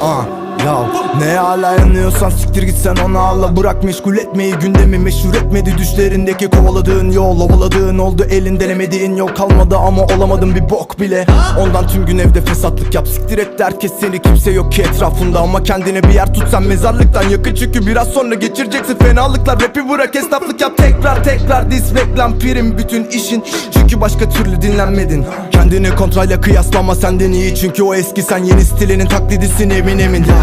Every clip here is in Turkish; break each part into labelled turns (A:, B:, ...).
A: Aa ya ne hala yanıyorsan siktir git sen onu ağla. Bırak meşgul etmeyi gündemi meşhur etmedi. Düşlerindeki kovaladığın yol Ovaladığın oldu. Elin denemediğin yol kalmadı Ama olamadın bir bok bile. Ondan tüm gün evde fesatlık yap. Siktir etti herkes seni. Kimse yok ki etrafında Ama kendine bir yer tut sen mezarlıktan yakın. Çünkü biraz sonra geçireceksin fenalıklar. Rapi bırak esnaflık yap. Tekrar tekrar Dis reklam prim bütün işin. Çünkü başka türlü dinlenmedin. Kendini kontrayla kıyaslama senden iyi. Çünkü o eski sen yeni stilinin taklidisin emin emin ya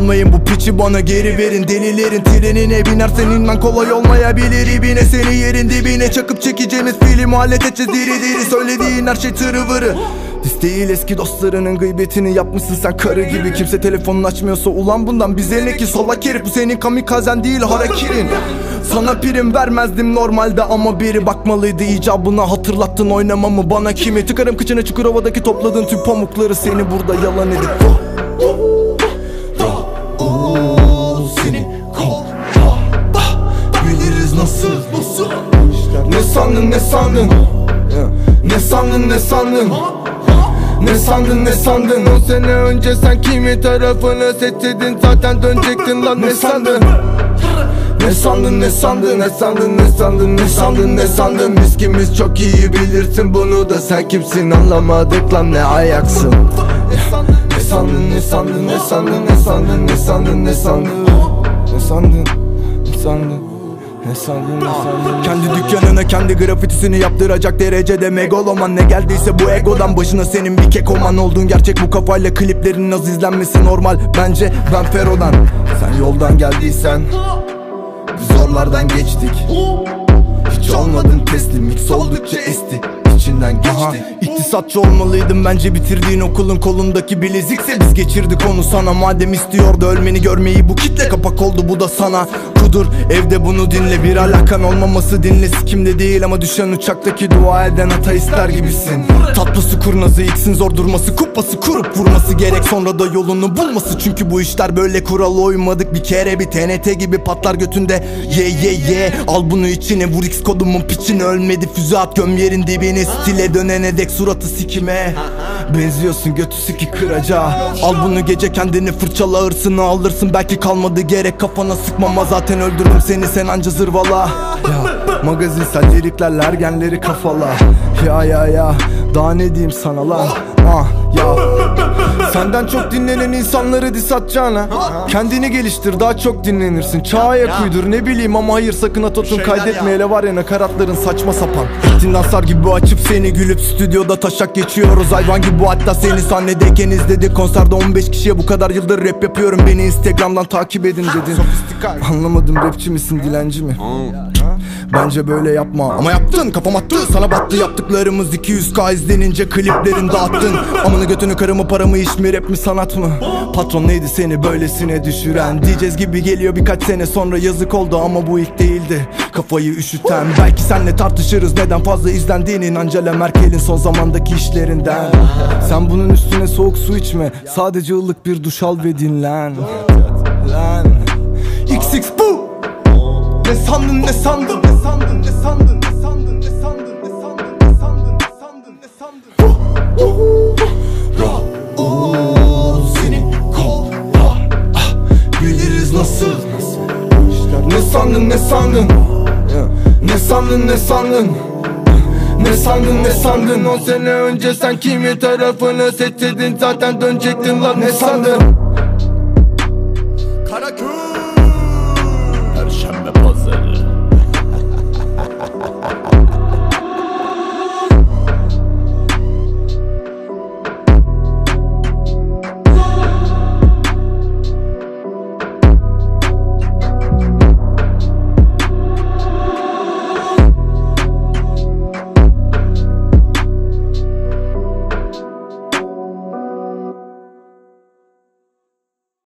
A: Almayın bu piçi bana geri verin. Delilerin trenine binersen inmen kolay olmayabilir. İbine seni yerin dibine çakıp çekeceğimiz film Alet edeceğiz diri. Diri söylediğin her şey tırı vırı. Dis değil eski dostlarının gıybetini yapmışsın sen karı gibi. Kimse telefonunu açmıyorsa ulan bundan bize ne ki? Salak herif Bu senin kamikazen değil harakirin Sana prim vermezdim normalde ama biri bakmalıydı icabına. Hatırlattın oynamamı bana kimi? Tıkarım kıçına Çukurova'daki topladığın tüm pamukları. Seni burada yalan edip sandın ne sandın Ne sandın ne sandın ne sandın O sene önce sen kimi tarafını seçtin Zaten dönecektin lan ne sandın ne sandın ne sandın ne sandın ne sandın ne sandın ne sandın Biz kimiz çok iyi bilirsin bunu da sen kimsin anlamadık lan ne ayaksın Ne sandın ne sandın ne sandın ne sandın ne sandın ne sandın Ne sandın ne sandın ne sandın ne sandın? Kendi dükkanına kendi grafitisini yaptıracak derecede megaloman. Ne geldiyse bu egodan başına senin bir kekoman olduğun Gerçek bu kafayla kliplerin az izlenmesi normal Bence. Ben Fero'dan. Sen yoldan geldiysen biz zorlardan geçtik. Hiç olmadın teslim Mix oldukça esti içinden geçti. İktisatçı olmalıydım bence bitirdiğin okulun kolundaki bilezikse Biz geçirdik onu sana. Madem istiyordu ölmeni görmeyi Bu kitle kapak oldu bu da sana. Kudur evde bunu dinle. Bir alakan olmaması dinle. Kimde değil ama düşen uçaktaki dua eden ateistler gibisin. Tatlısı kurnazı iksin zor durması. Kupası kurup vurması gerek. Sonra da yolunu bulması. Çünkü bu işler böyle kurala uymadık Bir kere bir TNT gibi patlar götünde. Ye ye ye. Al bunu içine. Vur x kodumun piçini ölmedi Füze at göm yerin dibini stile dönene dek suratı sikime. Benziyorsun götü siki kıraca. Al bunu gece kendini fırçala hırsını alırsın. Belki kalmadı gerek kafana sıkmama zaten öldürdüm seni sen anca zırvala. Ya magazinsel lirikler ergenleri kafala. Ya ya ya daha ne diyeyim sana lan? Ah ya Senden çok dinlenen insanları dis atacağına. Kendini geliştir daha çok dinlenirsin. Çağa ayak uydur ne bileyim ama hayır sakın atotun kaydetme. Hele var ya nakaratların saçma sapan. Gittin danslar gibi açıp seni gülüp stüdyoda taşak geçiyoruz. Hayvan gibi hatta seni sahnedeyken izledik. Konserde 15 kişiye bu kadar yıldır rap yapıyorum. Beni instagramdan takip edin dedin. Anlamadım rapçi misin dilenci mi? Bence böyle yapma. Ama yaptın kafam attı. Sana battı Yaptıklarımız 200k izlenince kliplerin dağıttın. Amını götünü karımı paramı iş mi rap mi sanat mı? Patron neydi seni böylesine düşüren? Diyeceğiz gibi geliyor birkaç sene sonra yazık oldu Ama bu ilk değildi. Kafayı üşüten Belki senle tartışırız. Neden fazla izlendiğinin Angela Merkel'in son zamandaki işlerinden. Sen bunun üstüne soğuk su içme. Sadece ılık bir duş al ve dinlen. Lan. XX bu! Ne sandın ne sandın sandın ne sandın? Ne sandın ne sandın? Ne sandın ne sandın? On sene önce sen kimi tarafını seçtin Zaten dönecektin lan ne sandın? Karakül